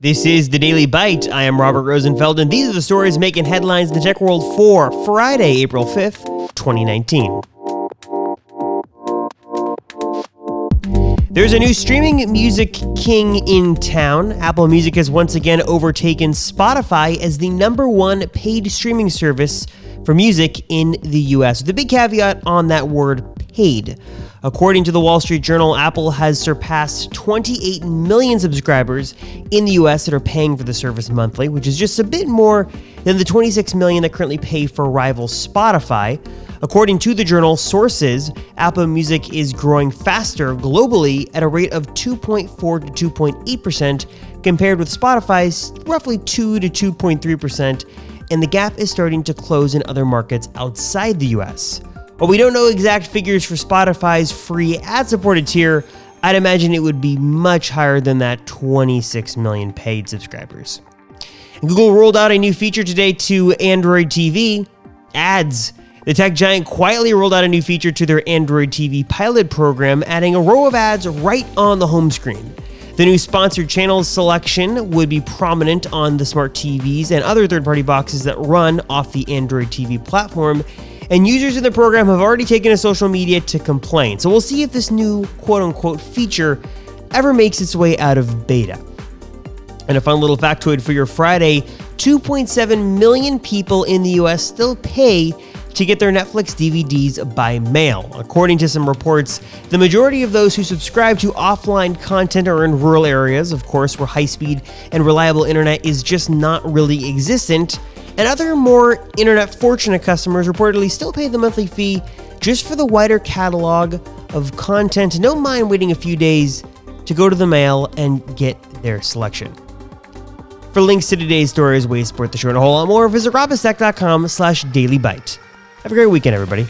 This is the Daily Byte. I am Robert Rosenfeld, and these are the stories making headlines in the tech world for Friday, April 5th, 2019. There's a new streaming music king in town. Apple Music has once again overtaken Spotify as the number one paid streaming service for music in the US. The big caveat on that word paid. According to the Wall Street Journal, Apple has surpassed 28 million subscribers in the US that are paying for the service monthly, which is just a bit more than the 26 million that currently pay for rival Spotify. According to the journal Sources, Apple Music is growing faster globally at a rate of 2.4 to 2.8%, compared with Spotify's roughly 2 to 2.3%, and the gap is starting to close in other markets outside the US. While we don't know exact figures for Spotify's free ad supported tier, I'd imagine it would be much higher than that 26 million paid subscribers. Google rolled out a new feature today to Android TV ads. The tech giant quietly rolled out a new feature to their Android TV pilot program, adding a row of ads right on the home screen. The new sponsored channels selection would be prominent on the smart TVs and other third party boxes that run off the Android TV platform, and users in the program have already taken to social media to complain. So we'll see if this new quote unquote feature ever makes its way out of beta. And a fun little factoid for your Friday 2.7 million people in the US still pay to get their Netflix DVDs by mail. According to some reports, the majority of those who subscribe to offline content are in rural areas, of course, where high speed and reliable internet is just not really existent. And other more internet fortunate customers reportedly still pay the monthly fee just for the wider catalog of content don't mind waiting a few days to go to the mail and get their selection. For links to today's stories, ways to support the show, and a whole lot more, visit robistech.com slash dailybyte. Have a great weekend, everybody.